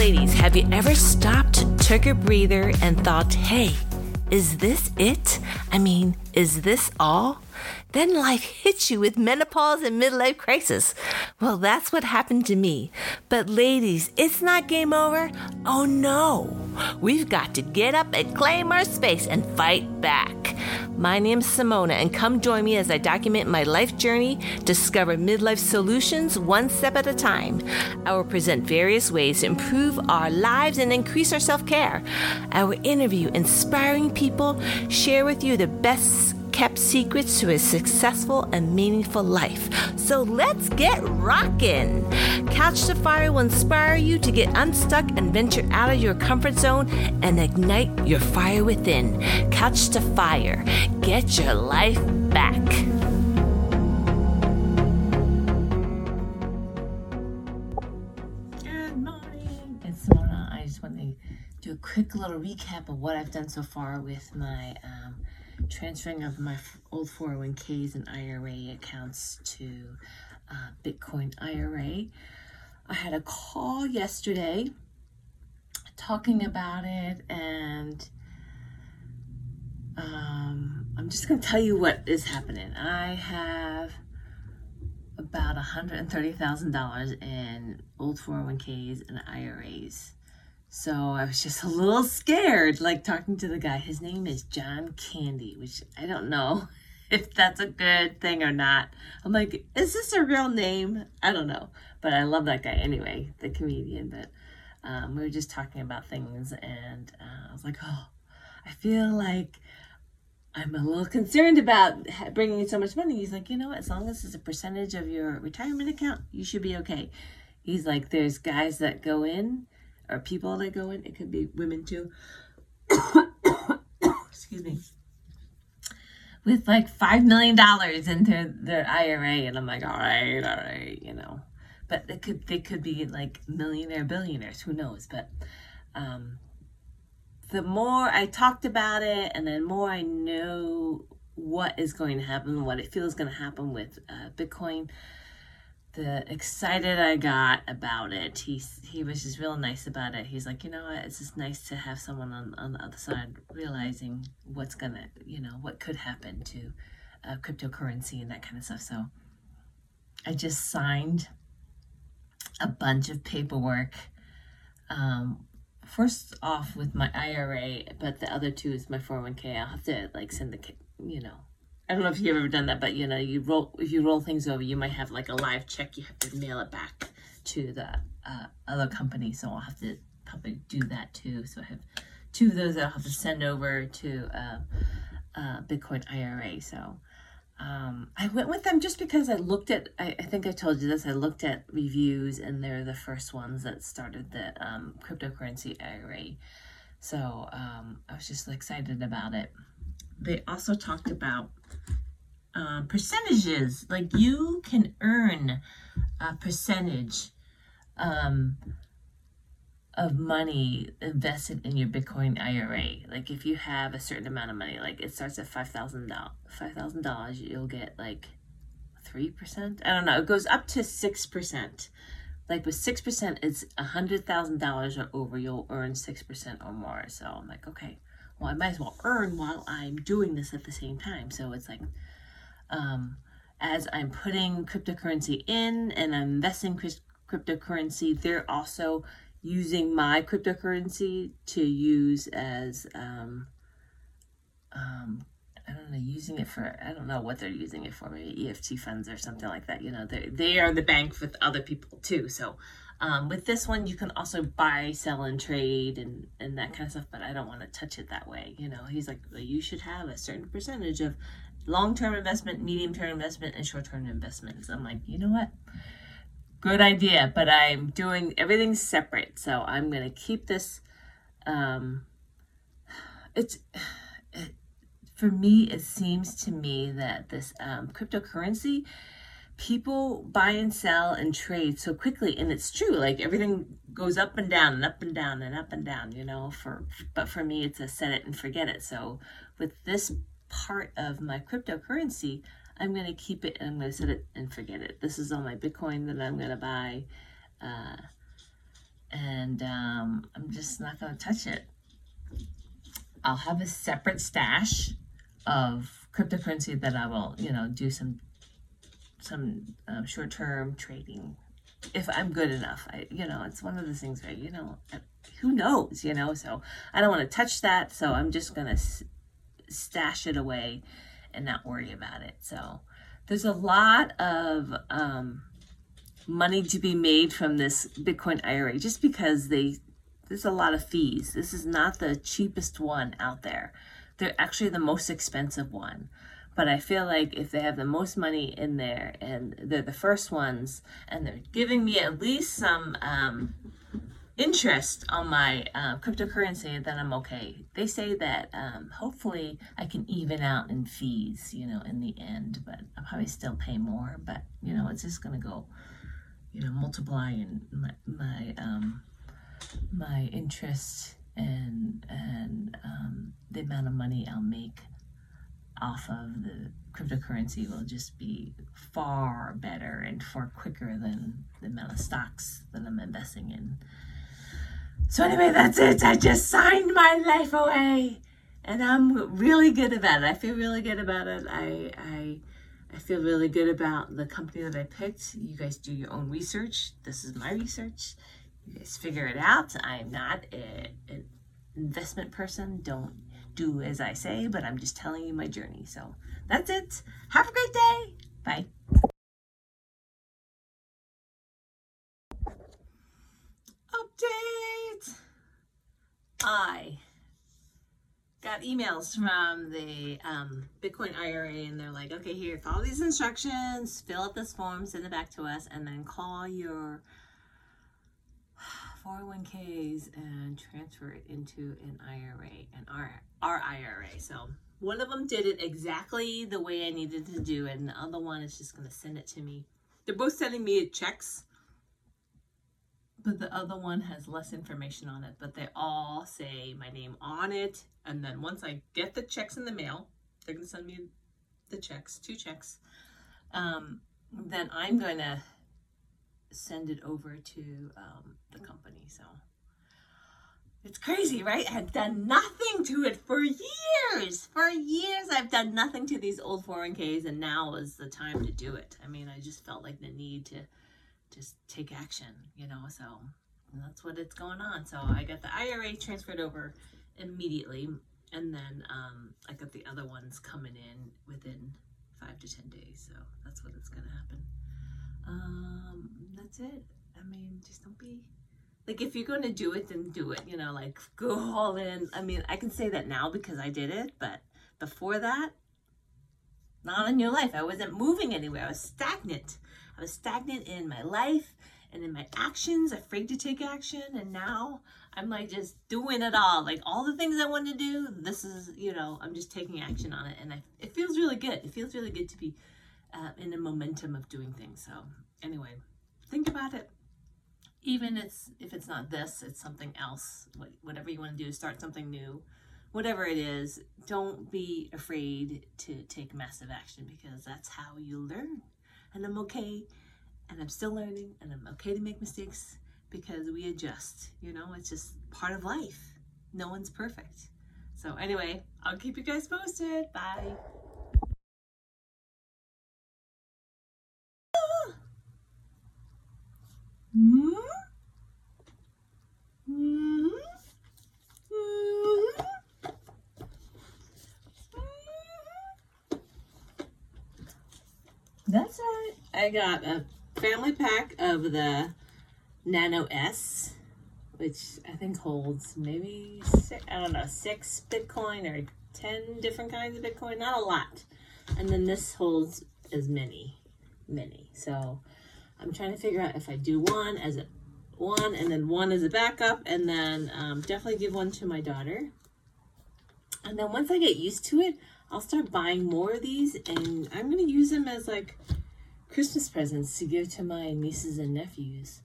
ladies, have you ever stopped, took a breather, and thought, hey, is this it? I mean, is this all? Then life hits you with menopause and midlife crisis. Well, that's what happened to me. But ladies, it's not game over. Oh no. We've got to get up and claim our space and fight back. My name's Simona, and come join me as I document my life journey, discover midlife solutions one step at a time. I will present various ways to improve our lives and increase our self care. I will interview inspiring people, share with you the best kept secrets to a successful and meaningful life. So let's get rocking. Couch to Fire will inspire you to get unstuck and venture out of your comfort zone and ignite your fire within. Couch to Fire. Get your life back. Good morning. It's Simona. I just want to do a quick little recap of what I've done so far with my um, transferring of my old 401ks and IRA accounts to uh, Bitcoin IRA. I had a call yesterday talking about it, and um, I'm just going to tell you what is happening. I have about $130,000 in old 401ks and IRAs so I was just a little scared, like talking to the guy. His name is John Candy, which I don't know if that's a good thing or not. I'm like, is this a real name? I don't know. But I love that guy anyway, the comedian. But um, we were just talking about things, and uh, I was like, oh, I feel like I'm a little concerned about bringing in so much money. He's like, you know, as long as it's a percentage of your retirement account, you should be okay. He's like, there's guys that go in or people that go in. It could be women too. Excuse me. With like five million dollars into their IRA, and I'm like, all right, all right, you know. But it could they could be like millionaire billionaires, who knows? But um, the more I talked about it, and then more I know what is going to happen, what it feels going to happen with uh, Bitcoin the excited I got about it. He he was just real nice about it. He's like, you know what, it's just nice to have someone on on the other side realizing what's gonna, you know, what could happen to uh, cryptocurrency and that kind of stuff. So I just signed a bunch of paperwork. Um, first off with my IRA, but the other two is my 401k. I'll have to like send the, you know, I don't know if you've ever done that, but you know, you roll if you roll things over, you might have like a live check. You have to mail it back to the uh, other company, so I'll have to probably do that too. So I have two of those that I'll have to send over to uh, uh, Bitcoin IRA. So um, I went with them just because I looked at. I, I, think I told you this. I looked at reviews, and they're the first ones that started the um, cryptocurrency IRA. So um, I was just excited about it. They also talked about uh, percentages. Like you can earn a percentage um, of money invested in your Bitcoin IRA. Like if you have a certain amount of money, like it starts at five thousand dollars, five thousand dollars, you'll get like three percent. I don't know. It goes up to six percent. Like with six percent, it's a hundred thousand dollars or over. You'll earn six percent or more. So I'm like, okay, well, I might as well earn while I'm doing this at the same time. So it's like um, as I'm putting cryptocurrency in and I'm investing cryptocurrency, they're also using my cryptocurrency to use as um, um, I don't know, using it for I don't know what they're using it for, maybe EFT funds or something like that. You know, they they are the bank with other people too. So um, with this one, you can also buy, sell, and trade and and that kind of stuff. But I don't want to touch it that way. You know, he's like, well, you should have a certain percentage of long term investment, medium term investment, and short term investments. I'm like, you know what? Good idea, but I'm doing everything separate. So I'm going to keep this. Um, it's. It, for me, it seems to me that this um, cryptocurrency, people buy and sell and trade so quickly, and it's true. Like everything goes up and down and up and down and up and down. You know, for but for me, it's a set it and forget it. So with this part of my cryptocurrency, I'm going to keep it and I'm going to set it and forget it. This is all my Bitcoin that I'm going to buy. Uh, and um, I'm just not going to touch it. I'll have a separate stash of cryptocurrency that I will, you know, do some some um, short term trading if I'm good enough. I, you know, it's one of the things where you know, who knows, you know. So I don't want to touch that. So I'm just gonna s- stash it away and not worry about it. So there's a lot of um, money to be made from this Bitcoin IRA just because they there's a lot of fees. This is not the cheapest one out there. They're actually the most expensive one. But I feel like if they have the most money in there and they're the first ones and they're giving me at least some um, interest on my uh, cryptocurrency, then I'm okay. They say that um, hopefully I can even out in fees, you know, in the end, but I'll probably still pay more. But, you know, it's just going to go, you know, multiplying my, my, um, my interest and, and um, the amount of money I'll make off of the cryptocurrency will just be far better and far quicker than the amount of stocks that I'm investing in. So anyway, that's it. I just signed my life away, and I'm really good about it. I feel really good about it. I I I feel really good about the company that I picked. You guys do your own research. This is my research. You guys figure it out. I'm not a, an investment person. Don't do as I say, but I'm just telling you my journey. So that's it. Have a great day. Bye. Update. I got emails from the um, Bitcoin IRA, and they're like, okay, here, follow these instructions, fill out this form, send it back to us, and then call your 401ks and transfer it into an IRA, an R, our IRA. So one of them did it exactly the way I needed to do and the other one is just going to send it to me. They're both sending me checks, but the other one has less information on it. But they all say my name on it, and then once I get the checks in the mail, they're going to send me the checks, two checks. Um, then I'm going to send it over to um, the company. So it's crazy, right? I've done nothing to it for years. For years, I've done nothing to these old 401ks, and now is the time to do it. I mean, I just felt like the need to just take action, you know. So that's what it's going on. So I got the IRA transferred over immediately, and then um, I got the other ones coming in within five to ten days. So that's what it's gonna happen. Um, that's it. I mean, just don't be like if you're going to do it, then do it. You know, like go all in. I mean, I can say that now because I did it, but before that, not in your life. I wasn't moving anywhere. I was stagnant. I was stagnant in my life and in my actions, afraid to take action. And now I'm like just doing it all. Like all the things I want to do, this is, you know, I'm just taking action on it. And I, it feels really good. It feels really good to be uh, in a momentum of doing things. So anyway, think about it. Even it's if it's not this, it's something else. Whatever you want to do, start something new. Whatever it is, don't be afraid to take massive action because that's how you learn. And I'm okay, and I'm still learning, and I'm okay to make mistakes because we adjust. You know, it's just part of life. No one's perfect. So, anyway, I'll keep you guys posted. Bye. That's right. I got a family pack of the Nano S, which I think holds maybe six, I don't know six Bitcoin or ten different kinds of Bitcoin. Not a lot, and then this holds as many, many. So I'm trying to figure out if I do one as a one and then one as a backup, and then um, definitely give one to my daughter. And then once I get used to it, I'll start buying more of these, and I'm gonna use them as like Christmas presents to give to my nieces and nephews.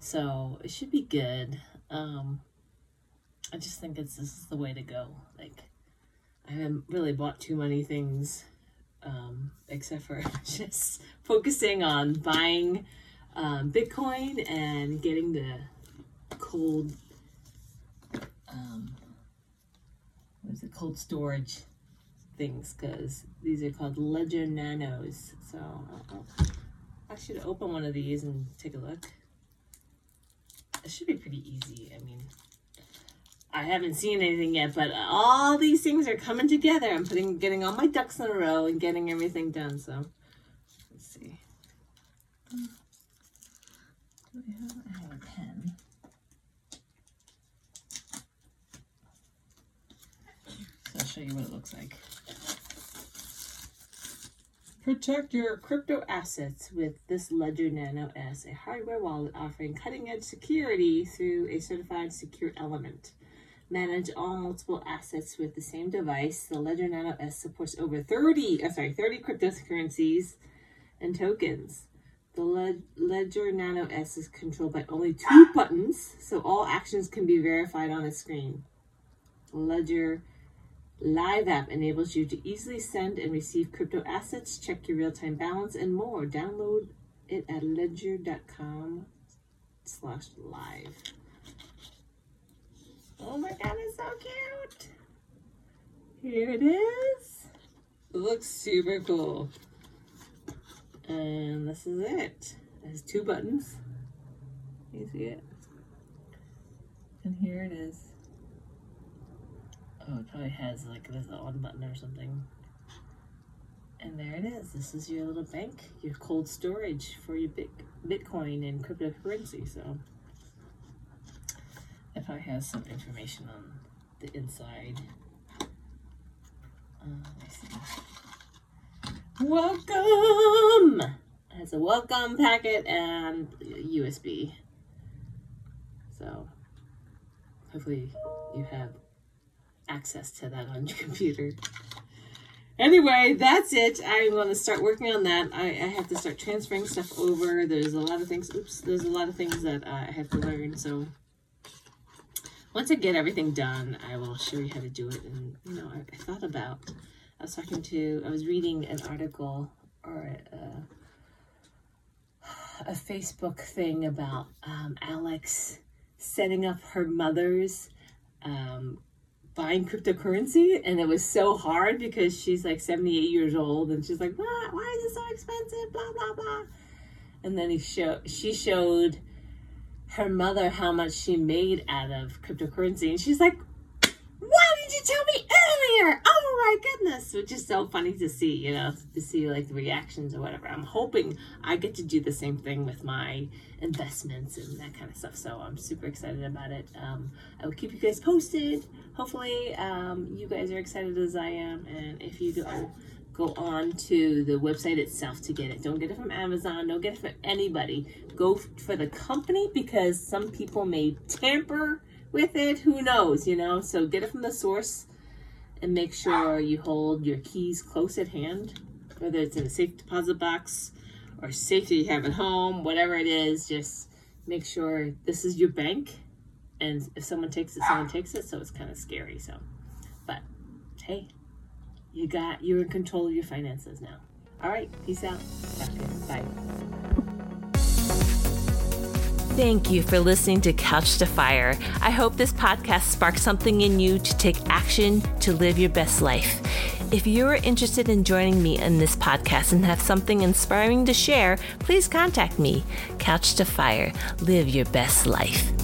So it should be good. Um, I just think it's this is the way to go. Like I haven't really bought too many things um, except for just focusing on buying um, Bitcoin and getting the cold, um, what is it, cold storage things because these are called Ledger Nanos. So uh, I should open one of these and take a look. It should be pretty easy. I mean, I haven't seen anything yet, but all these things are coming together. I'm putting, getting all my ducks in a row and getting everything done. So let's see. Do I have, I have a pen. So I'll show you what it looks like. Protect your crypto assets with this Ledger Nano S, a hardware wallet offering cutting edge security through a certified secure element. Manage all multiple assets with the same device. The Ledger Nano S supports over 30, uh, sorry, 30 cryptocurrencies and tokens. The Led- Ledger Nano S is controlled by only two buttons, so all actions can be verified on a screen. Ledger Live app enables you to easily send and receive crypto assets, check your real-time balance, and more. Download it at ledger.com slash live. Oh my god, it's so cute! Here it is. It looks super cool. And this is it. It has two buttons. You see it? And here it is. Oh, it probably has like this on button or something. And there it is. This is your little bank, your cold storage for your bit Bitcoin and cryptocurrency. So it probably has some information on the inside. Uh. Welcome. It has a welcome packet and USB. So hopefully you have access to that on your computer. Anyway, that's it. I'm going to start working on that. I, I have to start transferring stuff over. There's a lot of things. Oops, there's a lot of things that I have to learn. So once I get everything done, I will show you how to do it. And you know, I, I thought about. I was talking to. I was reading an article or a, a Facebook thing about um, Alex setting up her mother's um, buying cryptocurrency and it was so hard because she's like 78 years old and she's like why, why is it so expensive? Blah blah blah. And then he show she showed her mother how much she made out of cryptocurrency and she's like why did you tell me oh my goodness. Which is so funny to see you know to see like the reactions or whatever. I'm hoping i get to do the same thing with my investments and that kind of stuff. So i'm super excited about it. Um, i will keep you guys posted. Hopefully um, you guys are excited as i am. And if you go go on to the website itself to get it. Don't get it from amazon. Don't get it from anybody. Go for the company because some people may tamper with it. Who knows you know? So get it from the source and make sure you hold your keys close at hand whether it's in a safe deposit box or safe that you have at home whatever it is just make sure this is your bank. And if someone takes it someone takes it so it's kind of scary so. But hey you got you're in control of your finances now. All right peace out. Bye Thank you for listening to Couch to Fire. I hope this podcast sparks something in you to take action to live your best life. If you are interested in joining me in this podcast and have something inspiring to share, please contact me. Couch to Fire. Live your best life.